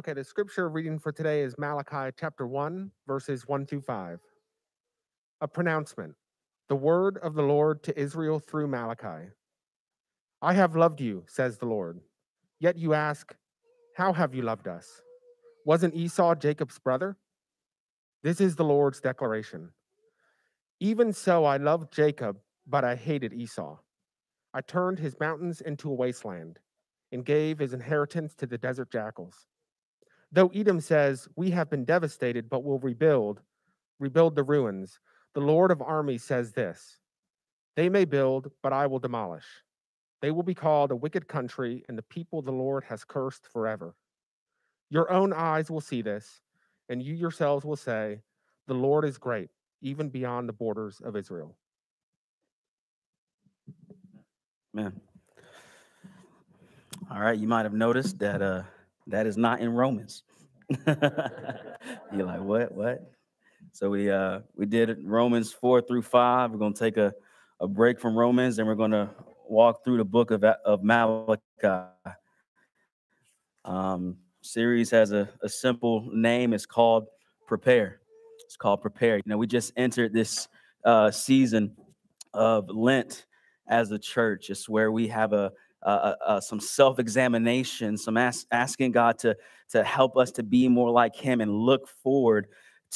Okay, the scripture reading for today is Malachi chapter 1, verses 1 through 5. A pronouncement The word of the Lord to Israel through Malachi. I have loved you, says the Lord. Yet you ask, How have you loved us? Wasn't Esau Jacob's brother? This is the Lord's declaration. Even so, I loved Jacob, but I hated Esau. I turned his mountains into a wasteland and gave his inheritance to the desert jackals. Though Edom says, We have been devastated, but will rebuild, rebuild the ruins, the Lord of armies says this They may build, but I will demolish. They will be called a wicked country, and the people the Lord has cursed forever. Your own eyes will see this, and you yourselves will say, The Lord is great, even beyond the borders of Israel. Man. All right, you might have noticed that uh that is not in Romans. You're like, what? What? So we uh we did Romans 4 through 5. We're gonna take a, a break from Romans and we're gonna walk through the book of, of Malachi. Um series has a, a simple name. It's called Prepare. It's called Prepare. You know, we just entered this uh season of Lent as a church. It's where we have a uh, uh, some self-examination, some ask, asking God to to help us to be more like Him and look forward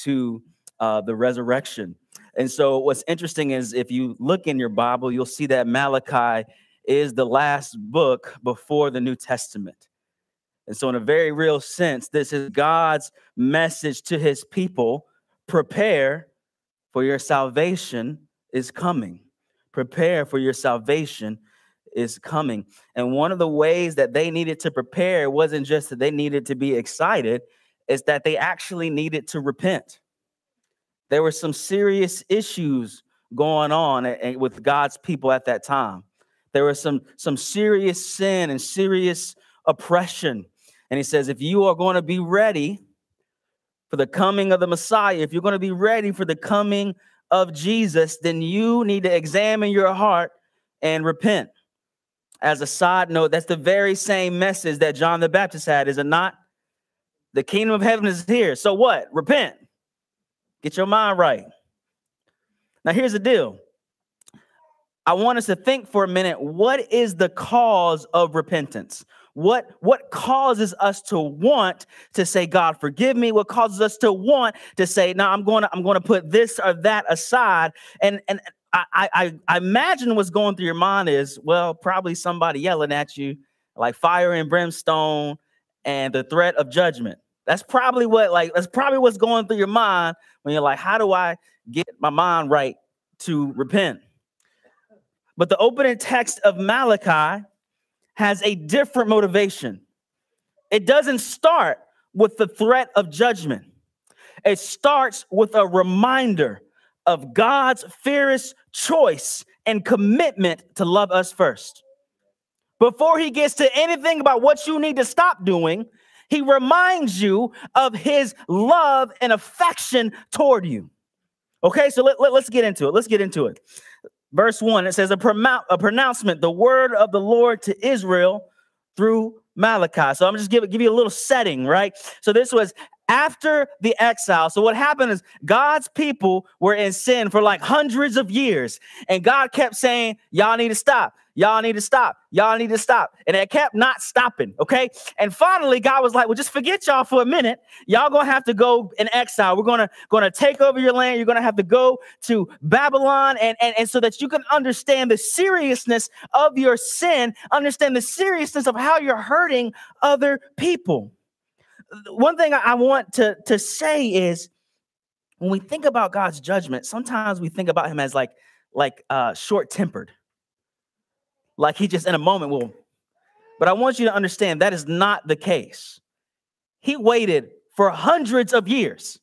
to uh, the resurrection. And so, what's interesting is if you look in your Bible, you'll see that Malachi is the last book before the New Testament. And so, in a very real sense, this is God's message to His people: prepare for your salvation is coming. Prepare for your salvation is coming. And one of the ways that they needed to prepare wasn't just that they needed to be excited, is that they actually needed to repent. There were some serious issues going on with God's people at that time. There was some some serious sin and serious oppression. And he says, if you are going to be ready for the coming of the Messiah, if you're going to be ready for the coming of Jesus, then you need to examine your heart and repent as a side note, that's the very same message that John the Baptist had, is it not? The kingdom of heaven is here. So what? Repent. Get your mind right. Now, here's the deal. I want us to think for a minute what is the cause of repentance? What, what causes us to want to say, God, forgive me? What causes us to want to say, now I'm going to, I'm going to put this or that aside? And, and I, I, I imagine what's going through your mind is, well, probably somebody yelling at you, like fire and brimstone and the threat of judgment. That's probably what, like, that's probably what's going through your mind when you're like, how do I get my mind right to repent? But the opening text of Malachi has a different motivation. It doesn't start with the threat of judgment, it starts with a reminder of God's fierce choice and commitment to love us first. Before he gets to anything about what you need to stop doing, he reminds you of his love and affection toward you. Okay, so let, let, us get into it. Let's get into it. Verse one, it says, a, pronou- a pronouncement, the word of the Lord to Israel through Malachi. So I'm just give, give you a little setting, right? So this was after the exile. So what happened is God's people were in sin for like hundreds of years, and God kept saying, "Y'all need to stop. Y'all need to stop. Y'all need to stop." And it kept not stopping. Okay, and finally God was like, "Well, just forget y'all for a minute. Y'all gonna have to go in exile. We're gonna gonna take over your land. You're gonna have to go to Babylon, and and and so that you can understand the seriousness of your sin, understand the seriousness of how you're hurting other people." One thing I want to, to say is when we think about God's judgment, sometimes we think about him as like like uh, short-tempered. Like he just in a moment will. But I want you to understand that is not the case. He waited for hundreds of years,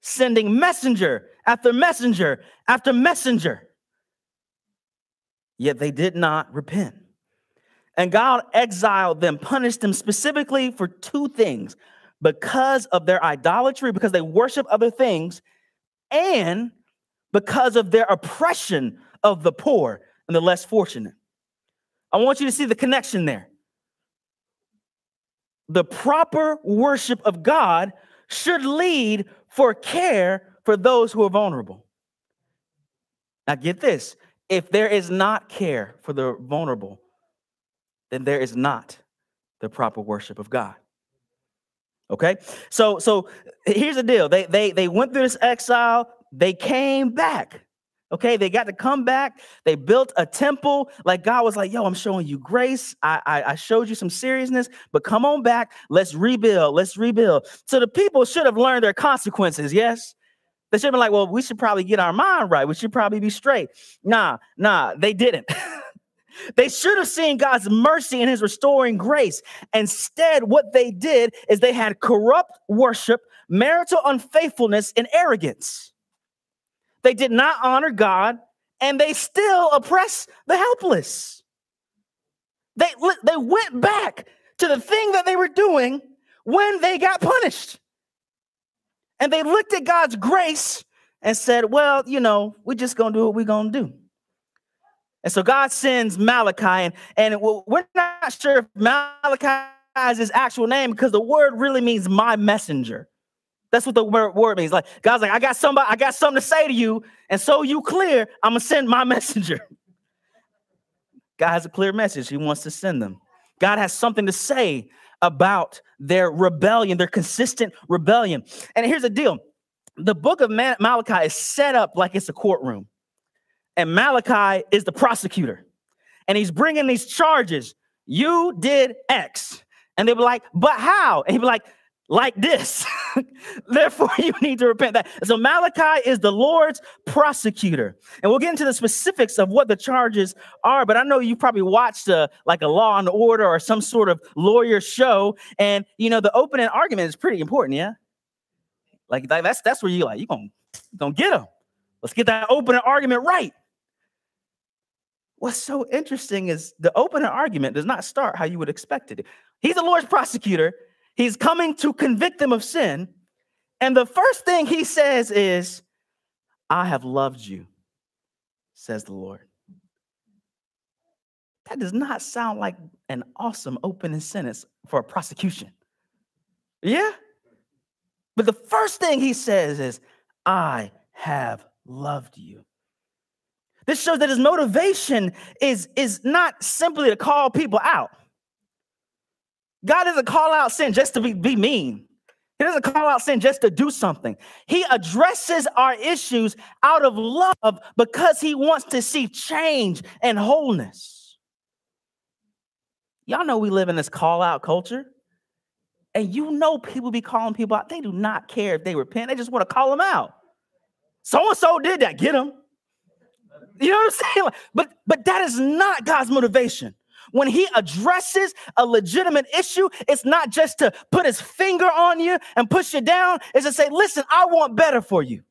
sending messenger after messenger after messenger. Yet they did not repent. And God exiled them, punished them specifically for two things because of their idolatry, because they worship other things, and because of their oppression of the poor and the less fortunate. I want you to see the connection there. the proper worship of God should lead for care for those who are vulnerable. Now, get this if there is not care for the vulnerable, then there is not the proper worship of God. Okay, so so here's the deal. They they they went through this exile. They came back. Okay, they got to come back. They built a temple. Like God was like, "Yo, I'm showing you grace. I, I I showed you some seriousness, but come on back. Let's rebuild. Let's rebuild." So the people should have learned their consequences. Yes, they should have been like, "Well, we should probably get our mind right. We should probably be straight." Nah, nah, they didn't. They should have seen God's mercy and his restoring grace. Instead, what they did is they had corrupt worship, marital unfaithfulness, and arrogance. They did not honor God and they still oppress the helpless. They, they went back to the thing that they were doing when they got punished. And they looked at God's grace and said, Well, you know, we're just going to do what we're going to do. And so God sends Malachi, and, and we're not sure if Malachi is his actual name because the word really means my messenger. That's what the word means. Like God's like, I got somebody, I got something to say to you, and so you clear, I'm gonna send my messenger. God has a clear message. He wants to send them. God has something to say about their rebellion, their consistent rebellion. And here's the deal: the book of Malachi is set up like it's a courtroom and Malachi is the prosecutor. And he's bringing these charges. You did X. And they were like, but how? And he'd be like, like this. Therefore, you need to repent that. So Malachi is the Lord's prosecutor. And we'll get into the specifics of what the charges are, but I know you probably watched a, like a law and order or some sort of lawyer show. And you know, the opening argument is pretty important, yeah? Like that's that's where you like, you gonna, gonna get them. Let's get that opening argument right. What's so interesting is the opening argument does not start how you would expect it. He's the Lord's prosecutor. He's coming to convict them of sin. And the first thing he says is, I have loved you, says the Lord. That does not sound like an awesome opening sentence for a prosecution. Yeah? But the first thing he says is, I have loved you. This shows that his motivation is, is not simply to call people out. God doesn't call out sin just to be, be mean. He doesn't call out sin just to do something. He addresses our issues out of love because he wants to see change and wholeness. Y'all know we live in this call out culture. And you know people be calling people out. They do not care if they repent. They just want to call them out. So and so did that. Get them. You know what I'm saying? But but that is not God's motivation. When he addresses a legitimate issue, it's not just to put his finger on you and push you down, it's to say, listen, I want better for you.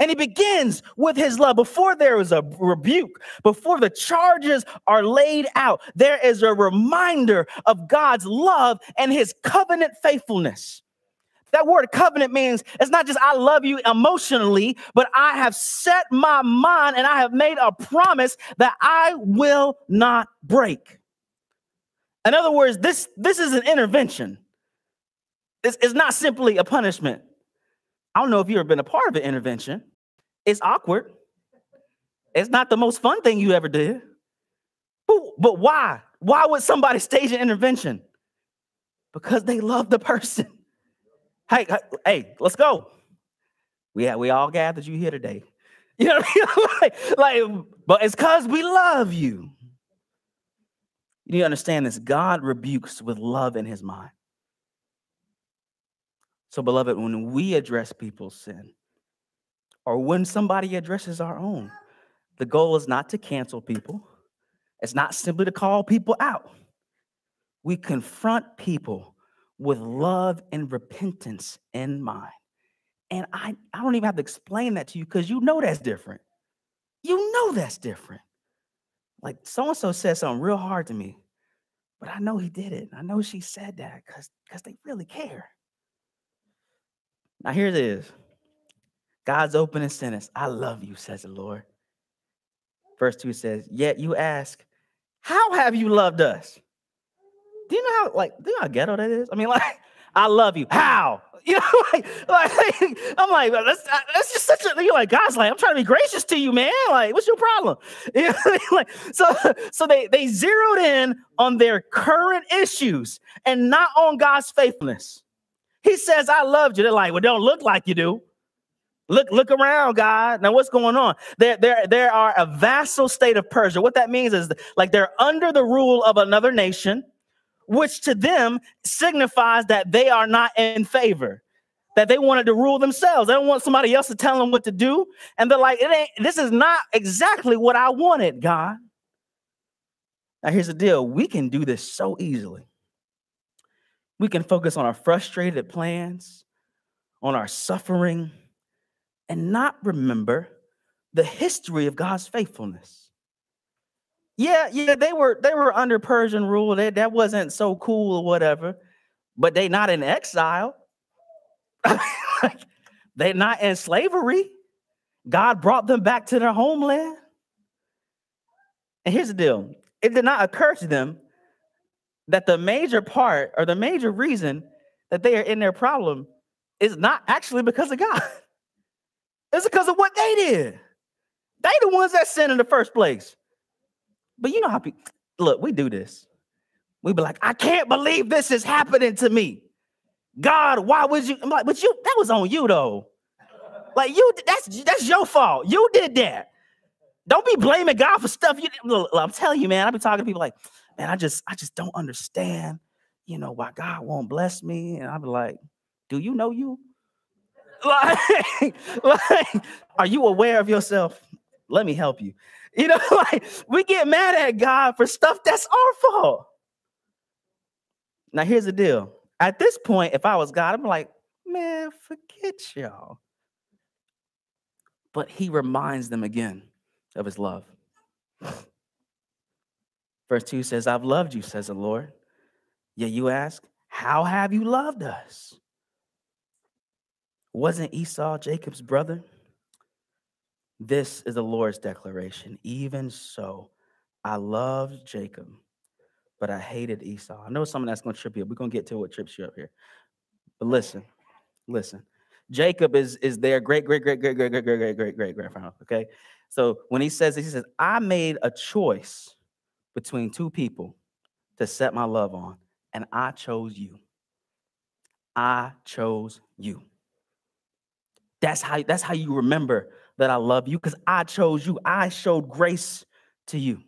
And he begins with his love. Before there is a rebuke, before the charges are laid out, there is a reminder of God's love and his covenant faithfulness. That word covenant means it's not just I love you emotionally, but I have set my mind and I have made a promise that I will not break. In other words, this, this is an intervention. It's, it's not simply a punishment. I don't know if you've ever been a part of an intervention. It's awkward. It's not the most fun thing you ever did. But, but why? Why would somebody stage an intervention? Because they love the person. Hey, hey, let's go. We we all gathered you here today. You know, what I mean? like, like, but it's because we love you. You need to understand this. God rebukes with love in his mind. So, beloved, when we address people's sin, or when somebody addresses our own, the goal is not to cancel people. It's not simply to call people out. We confront people with love and repentance in mind. And I, I don't even have to explain that to you because you know that's different. You know that's different. Like so and so said something real hard to me, but I know he did it. I know she said that because because they really care. Now here it is. God's opening sentence. I love you, says the Lord. Verse 2 says, Yet you ask, How have you loved us? Do you know how like do you know how ghetto that is? I mean, like, I love you. How? You know, like, like I'm like, that's that's just such a you're like, God's like, I'm trying to be gracious to you, man. Like, what's your problem? You know, like, so so they they zeroed in on their current issues and not on God's faithfulness. He says, I loved you. They're like, well, don't look like you do. Look, look around, God. Now, what's going on? There, there, there are a vassal state of Persia. What that means is like they're under the rule of another nation, which to them signifies that they are not in favor, that they wanted to rule themselves. They don't want somebody else to tell them what to do. And they're like, it ain't, this is not exactly what I wanted, God. Now, here's the deal we can do this so easily. We can focus on our frustrated plans, on our suffering and not remember the history of God's faithfulness. Yeah, yeah, they were they were under Persian rule. That that wasn't so cool or whatever, but they not in exile. They're not in slavery. God brought them back to their homeland. And here's the deal: it did not occur to them that the major part or the major reason that they are in their problem is not actually because of God. It's because of what they did. They the ones that sinned in the first place. But you know how people look, we do this. We be like, I can't believe this is happening to me. God, why would you? I'm like, but you that was on you though. Like you, that's that's your fault. You did that. Don't be blaming God for stuff you. I'm telling you, man. I've been talking to people like, man, I just, I just don't understand, you know, why God won't bless me. And I'll be like, do you know you? like, like, are you aware of yourself? Let me help you. You know, like we get mad at God for stuff that's our fault. Now, here's the deal. At this point, if I was God, I'm like, man, forget y'all. But he reminds them again of his love. Verse 2 says, I've loved you, says the Lord. Yet you ask, How have you loved us? Wasn't Esau Jacob's brother? This is the Lord's declaration. Even so, I loved Jacob, but I hated Esau. I know something that's going to trip you up. We're going to get to what trips you up here. But listen, listen. Jacob is, is their great, great, great, great, great, great, great, great, great, great grandfather. Okay. So when he says this, he says, I made a choice between two people to set my love on, and I chose you. I chose you. That's how that's how you remember that I love you because I chose you. I showed grace to you.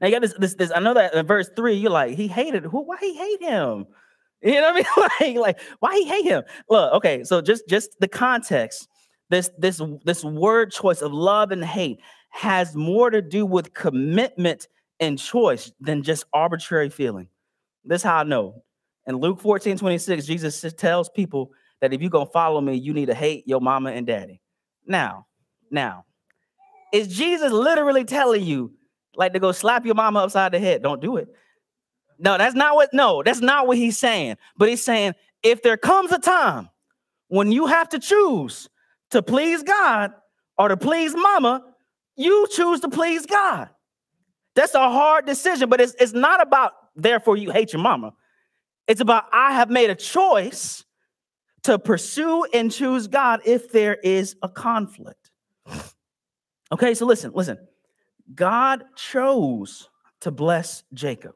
Now you got this, this, this. I know that in verse three, you're like, he hated who? Why he hate him? You know what I mean? like, like, why he hate him? Look, okay, so just just the context. This this this word choice of love and hate has more to do with commitment and choice than just arbitrary feeling. This is how I know. In Luke 14, 26, Jesus tells people that if you're gonna follow me, you need to hate your mama and daddy. Now, now, is Jesus literally telling you like to go slap your mama upside the head? Don't do it. No, that's not what, no, that's not what he's saying. But he's saying if there comes a time when you have to choose to please God or to please mama, you choose to please God. That's a hard decision, but it's, it's not about therefore you hate your mama. It's about I have made a choice to pursue and choose God if there is a conflict. Okay, so listen, listen. God chose to bless Jacob.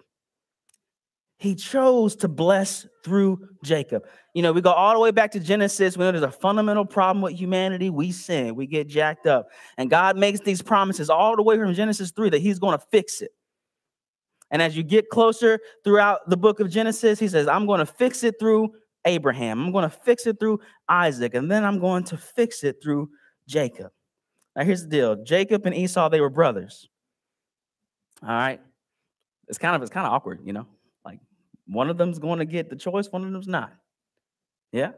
He chose to bless through Jacob. You know, we go all the way back to Genesis. We know there's a fundamental problem with humanity. We sin, we get jacked up. And God makes these promises all the way from Genesis 3 that He's going to fix it. And as you get closer throughout the book of Genesis, He says, I'm going to fix it through Abraham. I'm going to fix it through Isaac, and then I'm going to fix it through Jacob. Now, here's the deal Jacob and Esau, they were brothers. All right. It's kind of it's kind of awkward, you know. Like one of them's going to get the choice, one of them's not. Yeah.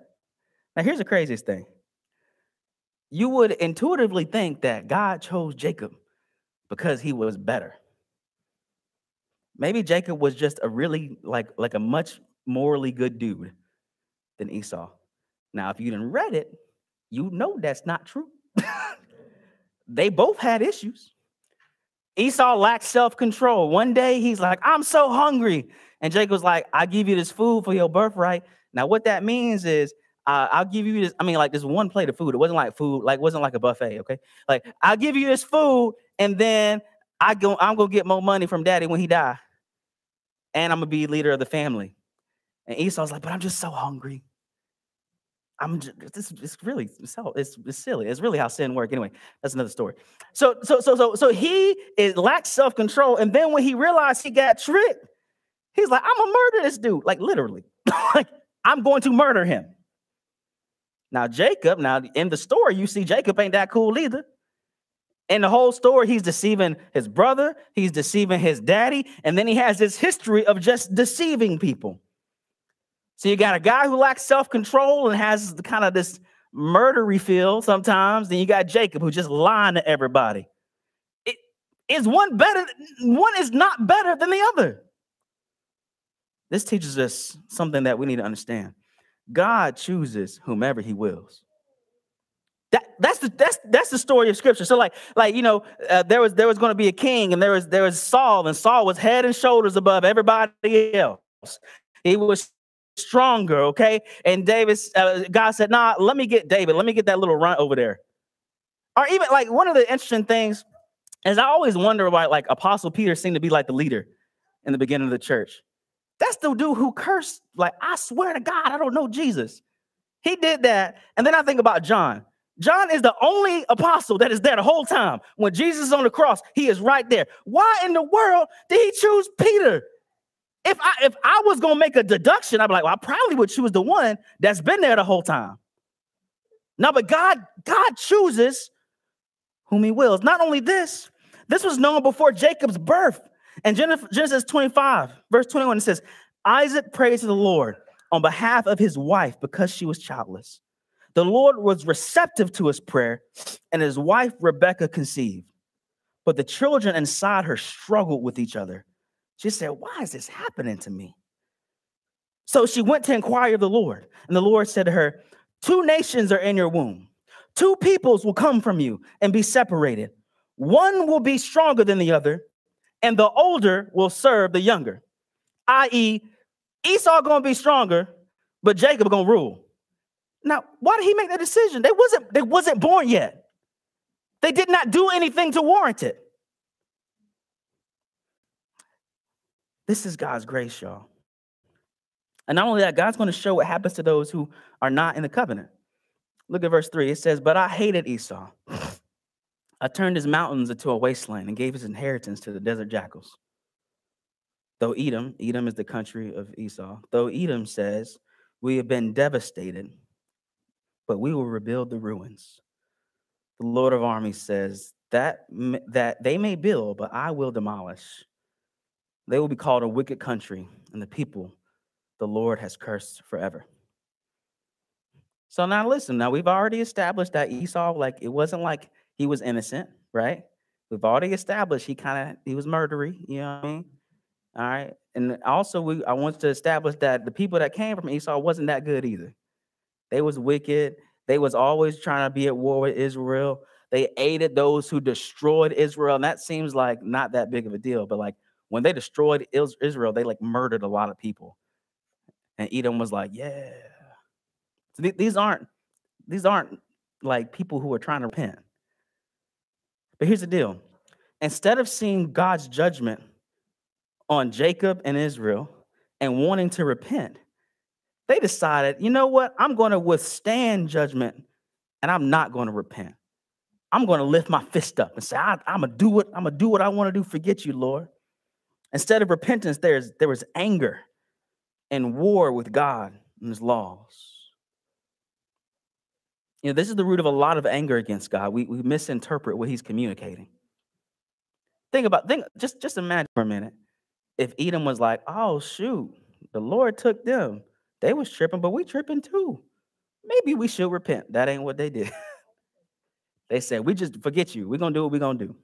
Now here's the craziest thing. You would intuitively think that God chose Jacob because he was better. Maybe Jacob was just a really like like a much morally good dude than Esau. Now, if you didn't read it, you know that's not true. they both had issues. Esau lacked self control. One day he's like, I'm so hungry. And Jacob's like, I give you this food for your birthright. Now, what that means is uh, I'll give you this. I mean, like this one plate of food. It wasn't like food, like wasn't like a buffet. Okay, like I'll give you this food, and then I go. I'm gonna get more money from Daddy when he die, and I'm gonna be leader of the family. And Esau's like, but I'm just so hungry. I'm just, this it's really it's, it's silly. It's really how sin works. Anyway, that's another story. So so so so so he is lacks self control, and then when he realized he got tricked, he's like, I'm gonna murder this dude, like literally, like I'm going to murder him. Now, Jacob, now in the story, you see Jacob ain't that cool either. In the whole story, he's deceiving his brother, he's deceiving his daddy, and then he has this history of just deceiving people. So you got a guy who lacks self-control and has kind of this murdery feel sometimes. Then you got Jacob who just lying to everybody. It, is one better? One is not better than the other. This teaches us something that we need to understand. God chooses whomever he wills. That, that's the that's that's the story of scripture. So like like you know uh, there was there was going to be a king and there was there was Saul and Saul was head and shoulders above everybody else. He was stronger, okay? And David uh, God said, "Nah, let me get David. Let me get that little runt over there." Or even like one of the interesting things is I always wonder why like Apostle Peter seemed to be like the leader in the beginning of the church. That's the dude who cursed. Like, I swear to God, I don't know Jesus. He did that. And then I think about John. John is the only apostle that is there the whole time. When Jesus is on the cross, he is right there. Why in the world did he choose Peter? If I if I was gonna make a deduction, I'd be like, well, I probably would choose the one that's been there the whole time. No, but God, God chooses whom he wills. Not only this, this was known before Jacob's birth. And Genesis 25, verse 21, it says, Isaac prayed to the Lord on behalf of his wife because she was childless. The Lord was receptive to his prayer, and his wife Rebekah conceived. But the children inside her struggled with each other. She said, Why is this happening to me? So she went to inquire of the Lord, and the Lord said to her, Two nations are in your womb, two peoples will come from you and be separated. One will be stronger than the other, and the older will serve the younger. I.e., Esau gonna be stronger, but Jacob gonna rule. Now, why did he make that decision? They wasn't, they wasn't born yet. They did not do anything to warrant it. This is God's grace, y'all. And not only that, God's going to show what happens to those who are not in the covenant. Look at verse 3. It says, But I hated Esau I turned his mountains into a wasteland and gave his inheritance to the desert jackals. Though Edom, Edom is the country of Esau, though Edom says, We have been devastated, but we will rebuild the ruins. The Lord of armies says, that, that they may build, but I will demolish. They will be called a wicked country, and the people the Lord has cursed forever. So now listen, now we've already established that Esau, like it wasn't like he was innocent, right? We've already established he kind of he was murdery, you know what I mean? All right. And also we I want to establish that the people that came from Esau wasn't that good either. They was wicked. They was always trying to be at war with Israel. They aided those who destroyed Israel. And that seems like not that big of a deal, but like when they destroyed Israel, they like murdered a lot of people. And Edom was like, yeah. So th- these aren't these aren't like people who are trying to repent. But here's the deal instead of seeing God's judgment on Jacob and Israel and wanting to repent, they decided, you know what? I'm going to withstand judgment and I'm not going to repent. I'm going to lift my fist up and say, I, am gonna do what I'm gonna do what I want to do. Forget you, Lord. Instead of repentance, there's there was anger and war with God and His laws. You know, this is the root of a lot of anger against God. We, we misinterpret what he's communicating. Think about, think, just, just imagine for a minute. If Edom was like, oh shoot, the Lord took them. They was tripping, but we tripping too. Maybe we should repent. That ain't what they did. they said, we just forget you. We're gonna do what we're gonna do.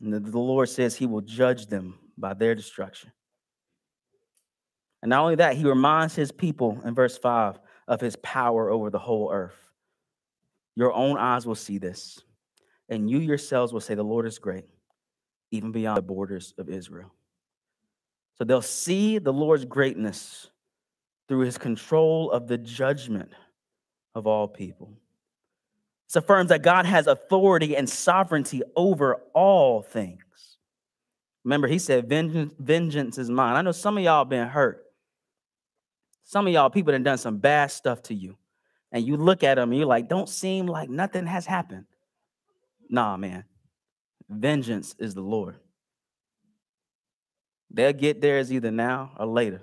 And the, the Lord says he will judge them by their destruction. And not only that, he reminds his people in verse 5 of his power over the whole earth. Your own eyes will see this, and you yourselves will say, The Lord is great, even beyond the borders of Israel. So they'll see the Lord's greatness through his control of the judgment of all people. This affirms that God has authority and sovereignty over all things. Remember, he said, vengeance, vengeance is mine. I know some of y'all been hurt. Some of y'all people have done some bad stuff to you. And you look at them and you're like, don't seem like nothing has happened. Nah, man. Vengeance is the Lord. They'll get theirs either now or later.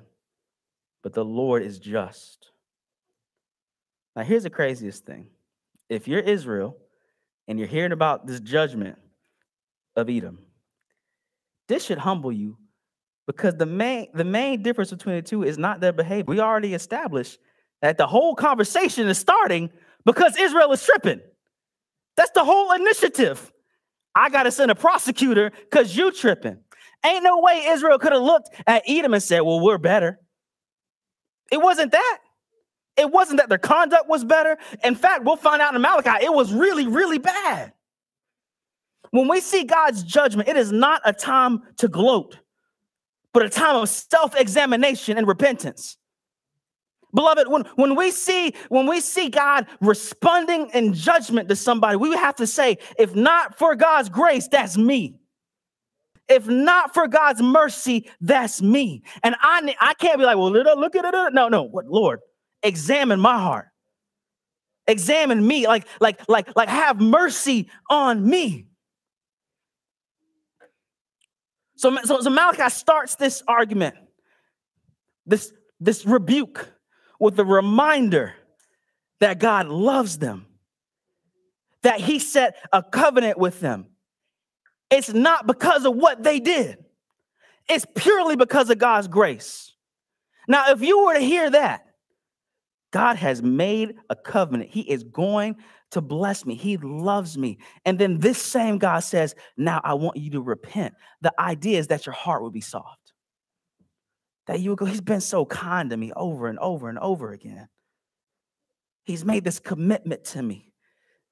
But the Lord is just. Now, here's the craziest thing if you're Israel and you're hearing about this judgment of Edom, this should humble you because the main the main difference between the two is not their behavior. We already established that the whole conversation is starting because Israel is tripping. That's the whole initiative. I got to send a prosecutor because you tripping. Ain't no way Israel could have looked at Edom and said, Well, we're better. It wasn't that. It wasn't that their conduct was better. In fact, we'll find out in Malachi, it was really, really bad. When we see God's judgment, it is not a time to gloat, but a time of self-examination and repentance. Beloved, when, when we see when we see God responding in judgment to somebody, we have to say, if not for God's grace, that's me. If not for God's mercy, that's me. And I I can't be like, well, look at it. No, no, what Lord, examine my heart. Examine me, like, like, like, like, have mercy on me. So, so, so Malachi starts this argument, this, this rebuke with a reminder that God loves them, that He set a covenant with them. It's not because of what they did, it's purely because of God's grace. Now, if you were to hear that, God has made a covenant. He is going to bless me. He loves me. And then this same God says, Now I want you to repent. The idea is that your heart would be soft. That you would go, He's been so kind to me over and over and over again. He's made this commitment to me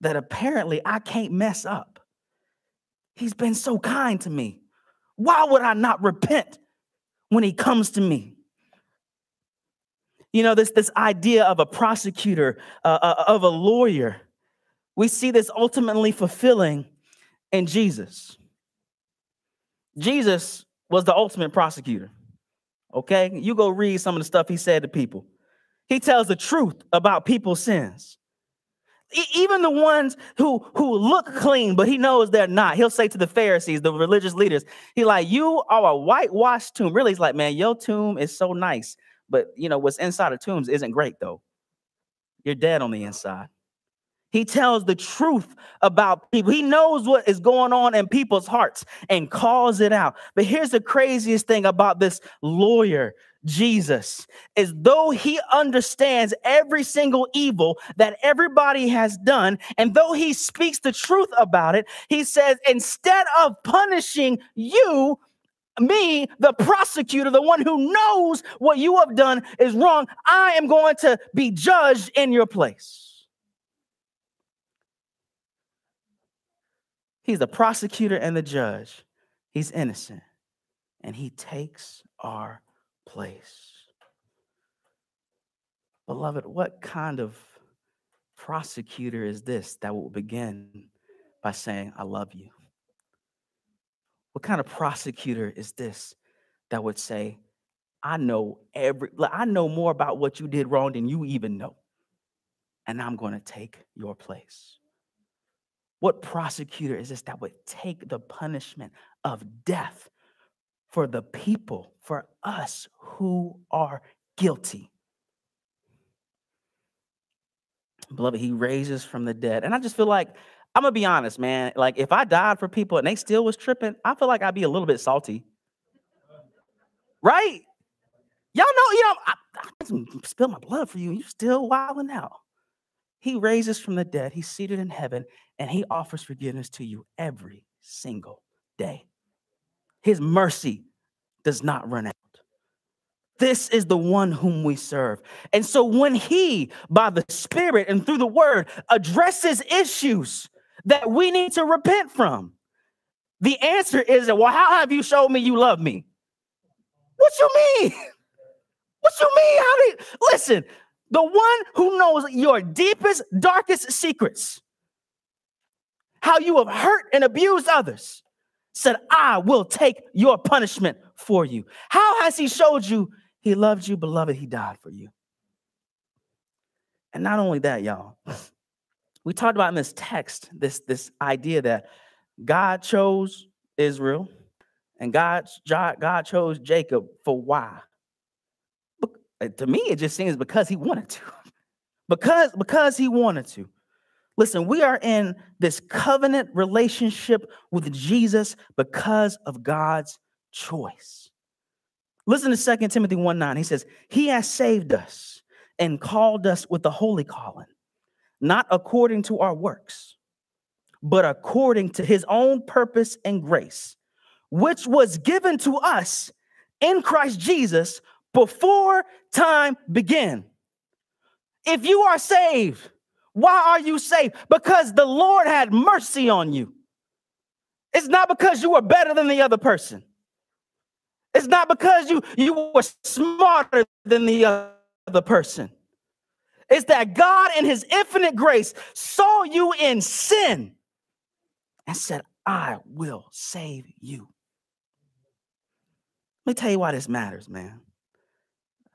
that apparently I can't mess up. He's been so kind to me. Why would I not repent when He comes to me? You know, this, this idea of a prosecutor, uh, uh, of a lawyer, we see this ultimately fulfilling in Jesus. Jesus was the ultimate prosecutor. Okay? You go read some of the stuff he said to people. He tells the truth about people's sins. Even the ones who, who look clean, but he knows they're not. He'll say to the Pharisees, the religious leaders, he like, you are a whitewashed tomb. Really, he's like, man, your tomb is so nice. But you know, what's inside of tombs isn't great though. You're dead on the inside. He tells the truth about people. He knows what is going on in people's hearts and calls it out. But here's the craziest thing about this lawyer, Jesus, is though he understands every single evil that everybody has done, and though he speaks the truth about it, he says, instead of punishing you, me, the prosecutor, the one who knows what you have done is wrong, I am going to be judged in your place. He's the prosecutor and the judge. He's innocent. And he takes our place. Beloved, what kind of prosecutor is this that will begin by saying, I love you? What kind of prosecutor is this that would say, I know every I know more about what you did wrong than you even know. And I'm going to take your place. What prosecutor is this that would take the punishment of death for the people, for us who are guilty? Beloved, he raises from the dead. And I just feel like, I'm gonna be honest, man. Like, if I died for people and they still was tripping, I feel like I'd be a little bit salty. Right? Y'all know, you know, I, I spilled my blood for you, and you're still wilding out. He raises from the dead, he's seated in heaven, and he offers forgiveness to you every single day. His mercy does not run out. This is the one whom we serve. And so when he, by the Spirit and through the word, addresses issues that we need to repent from, the answer is, that well, how have you showed me you love me? What you mean? What you mean? How do you listen? The one who knows your deepest, darkest secrets, how you have hurt and abused others, said, I will take your punishment for you. How has he showed you he loved you, beloved? He died for you. And not only that, y'all, we talked about in this text this, this idea that God chose Israel and God, God chose Jacob for why? Uh, to me, it just seems because he wanted to. because, because he wanted to. Listen, we are in this covenant relationship with Jesus because of God's choice. Listen to 2 Timothy 1 9. He says, He has saved us and called us with the holy calling, not according to our works, but according to his own purpose and grace, which was given to us in Christ Jesus before time began. If you are saved, why are you saved? Because the Lord had mercy on you. It's not because you were better than the other person. It's not because you, you were smarter than the other person. It's that God, in His infinite grace, saw you in sin and said, I will save you. Let me tell you why this matters, man.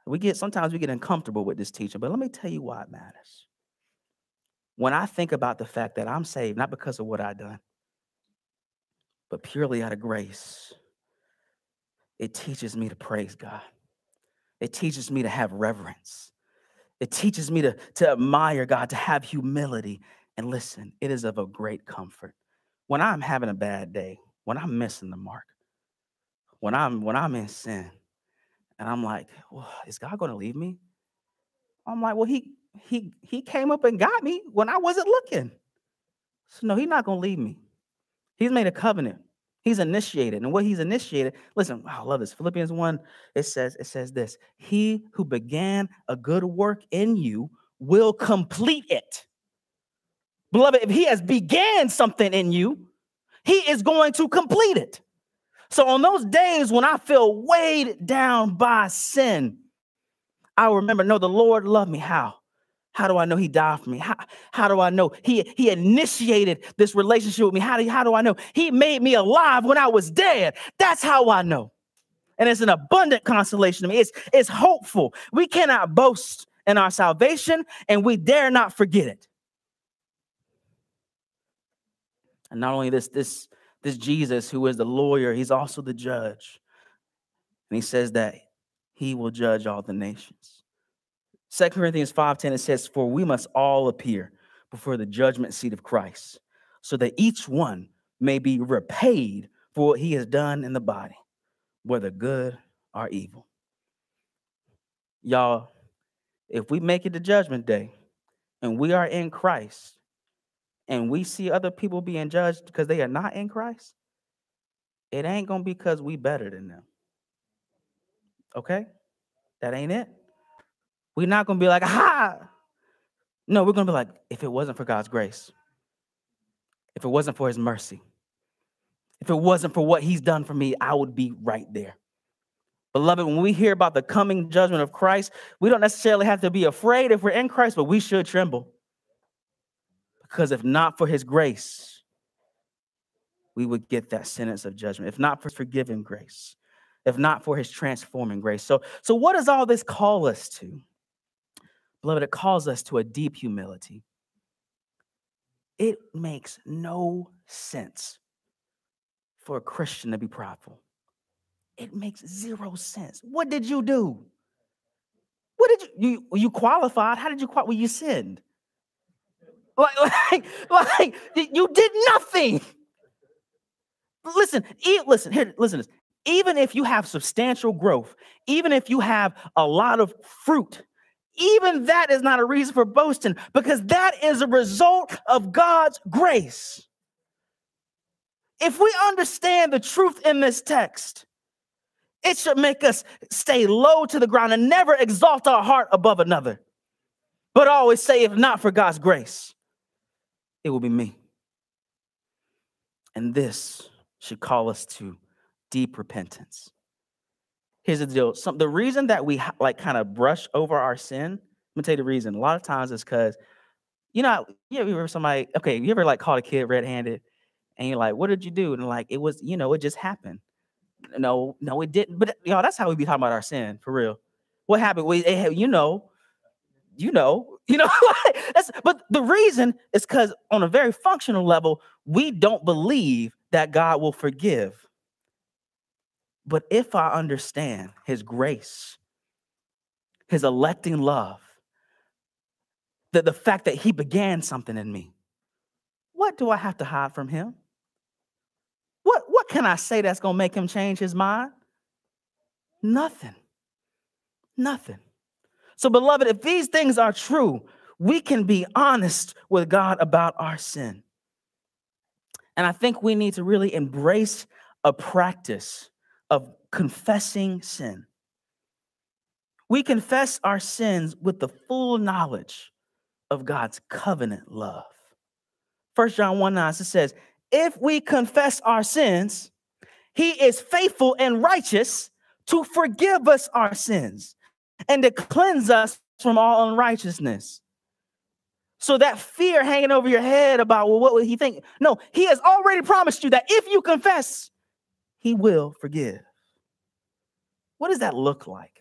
We get sometimes we get uncomfortable with this teaching, but let me tell you why it matters. When I think about the fact that I'm saved, not because of what I've done, but purely out of grace, it teaches me to praise God. It teaches me to have reverence. It teaches me to, to admire God, to have humility. And listen, it is of a great comfort. When I'm having a bad day, when I'm missing the mark, when I'm when I'm in sin, and I'm like, well, is God going to leave me? I'm like, well, he he he came up and got me when I wasn't looking. So no, he's not going to leave me. He's made a covenant. He's initiated. And what he's initiated, listen, I love this. Philippians 1, it says, it says this: He who began a good work in you will complete it. Beloved, if he has began something in you, he is going to complete it. So on those days when I feel weighed down by sin, I remember, no, the Lord loved me. How? How do I know he died for me? How, how do I know he, he initiated this relationship with me? How do, how do I know he made me alive when I was dead? That's how I know. And it's an abundant consolation to me. It's, it's hopeful. We cannot boast in our salvation and we dare not forget it. And not only this, this this Jesus who is the lawyer, he's also the judge. And he says that he will judge all the nations. Second Corinthians 5:10 it says, For we must all appear before the judgment seat of Christ, so that each one may be repaid for what he has done in the body, whether good or evil. Y'all, if we make it to judgment day and we are in Christ, and we see other people being judged because they are not in Christ, it ain't gonna be because we better than them. Okay? That ain't it. We're not gonna be like, ha. No, we're gonna be like, if it wasn't for God's grace, if it wasn't for his mercy, if it wasn't for what he's done for me, I would be right there. Beloved, when we hear about the coming judgment of Christ, we don't necessarily have to be afraid if we're in Christ, but we should tremble. Because if not for his grace, we would get that sentence of judgment. If not for forgiving grace, if not for his transforming grace. So, so what does all this call us to? Beloved, it calls us to a deep humility. It makes no sense for a Christian to be prideful. It makes zero sense. What did you do? What did you you you qualified? How did you qualify? Well, you sinned. Like, like, like you did nothing. Listen, e- listen, here, listen. Even if you have substantial growth, even if you have a lot of fruit, even that is not a reason for boasting because that is a result of God's grace. If we understand the truth in this text, it should make us stay low to the ground and never exalt our heart above another, but always say, if not for God's grace it will be me. And this should call us to deep repentance. Here's the deal. Some the reason that we ha- like kind of brush over our sin, let me tell you the reason. A lot of times it's because, you know, you ever somebody, okay, you ever like caught a kid red-handed and you're like, what did you do? And like, it was, you know, it just happened. No, no, it didn't. But know, that's how we be talking about our sin for real. What happened? We, it, you know, you know, you know. but the reason is because on a very functional level, we don't believe that God will forgive. But if I understand His grace, His electing love, that the fact that He began something in me, what do I have to hide from Him? What, what can I say that's going to make him change his mind? Nothing. Nothing. So, beloved, if these things are true, we can be honest with God about our sin. And I think we need to really embrace a practice of confessing sin. We confess our sins with the full knowledge of God's covenant love. First John 1 9 it says, if we confess our sins, he is faithful and righteous to forgive us our sins and to cleanse us from all unrighteousness. So that fear hanging over your head about, well, what would he think? No, he has already promised you that if you confess, he will forgive. What does that look like?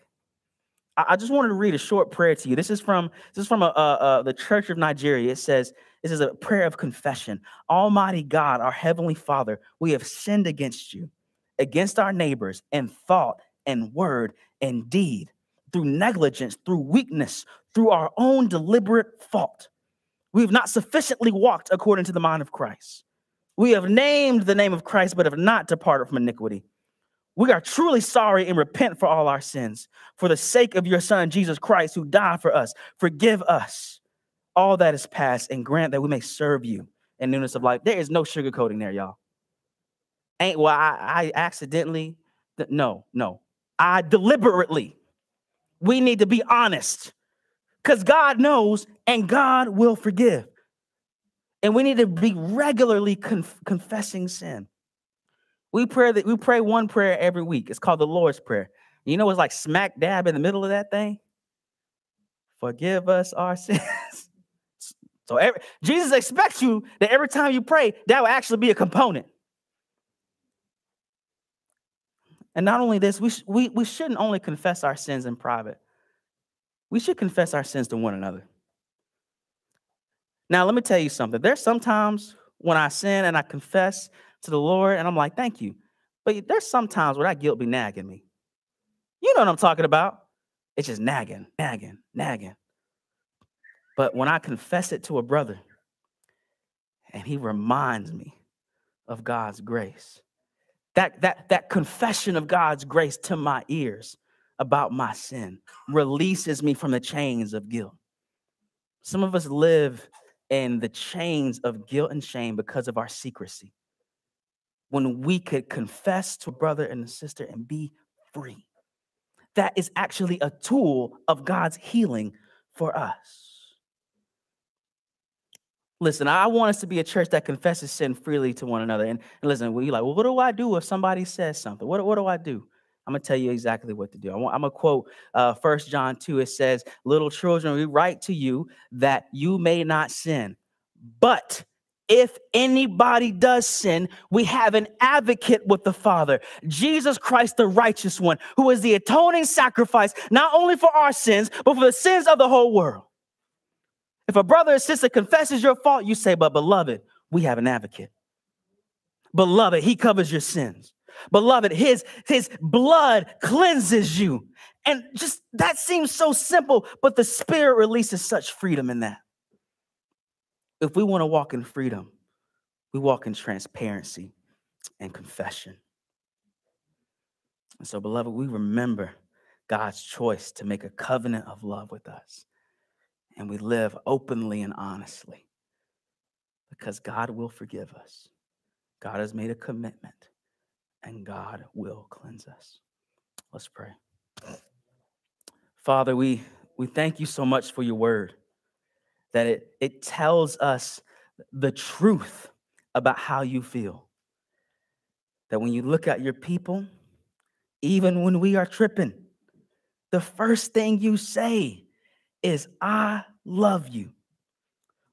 I, just wanted to read a short prayer to you. This is from this is from a, a, a, the Church of Nigeria. It says, this is a prayer of confession. Almighty God, our Heavenly Father, we have sinned against you, against our neighbors in thought and word and deed, through negligence, through weakness, through our own deliberate fault. We have not sufficiently walked according to the mind of Christ. We have named the name of Christ, but have not departed from iniquity. We are truly sorry and repent for all our sins. For the sake of your Son, Jesus Christ, who died for us, forgive us all that is past and grant that we may serve you in newness of life. There is no sugarcoating there, y'all. Ain't well, I, I accidentally, no, no. I deliberately. We need to be honest because God knows and God will forgive. And we need to be regularly conf- confessing sin. We pray that we pray one prayer every week. It's called the Lord's Prayer. You know, it's like smack dab in the middle of that thing. Forgive us our sins so every, Jesus expects you that every time you pray, that will actually be a component. And not only this, we, sh- we, we shouldn't only confess our sins in private, we should confess our sins to one another. Now, let me tell you something. There's sometimes when I sin and I confess to the Lord, and I'm like, thank you. But there's sometimes where that guilt be nagging me. You know what I'm talking about. It's just nagging, nagging, nagging. But when I confess it to a brother and he reminds me of God's grace, that, that, that confession of God's grace to my ears about my sin releases me from the chains of guilt. Some of us live in the chains of guilt and shame because of our secrecy. When we could confess to a brother and a sister and be free, that is actually a tool of God's healing for us. Listen, I want us to be a church that confesses sin freely to one another. And, and listen, we're like, well, what do I do if somebody says something? What, what do I do? I'm gonna tell you exactly what to do. I am gonna quote uh, 1 John 2. It says, Little children, we write to you that you may not sin. But if anybody does sin, we have an advocate with the Father, Jesus Christ, the righteous one, who is the atoning sacrifice, not only for our sins, but for the sins of the whole world. If a brother or sister confesses your fault, you say, But beloved, we have an advocate. Beloved, he covers your sins. Beloved, his, his blood cleanses you. And just that seems so simple, but the Spirit releases such freedom in that. If we want to walk in freedom, we walk in transparency and confession. And so, beloved, we remember God's choice to make a covenant of love with us and we live openly and honestly because God will forgive us. God has made a commitment and God will cleanse us. Let's pray. Father, we, we thank you so much for your word that it, it tells us the truth about how you feel. That when you look at your people, even when we are tripping, the first thing you say is, I love you.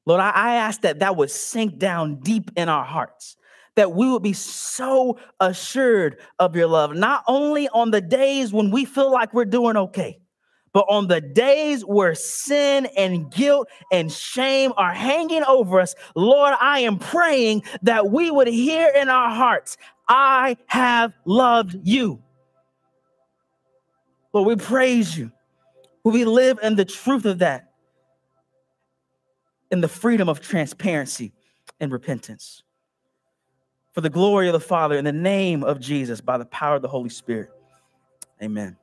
Lord, I, I ask that that would sink down deep in our hearts, that we would be so assured of your love, not only on the days when we feel like we're doing okay, but on the days where sin and guilt and shame are hanging over us, Lord, I am praying that we would hear in our hearts, I have loved you. Lord, we praise you. We live in the truth of that, in the freedom of transparency and repentance. For the glory of the Father, in the name of Jesus, by the power of the Holy Spirit. Amen.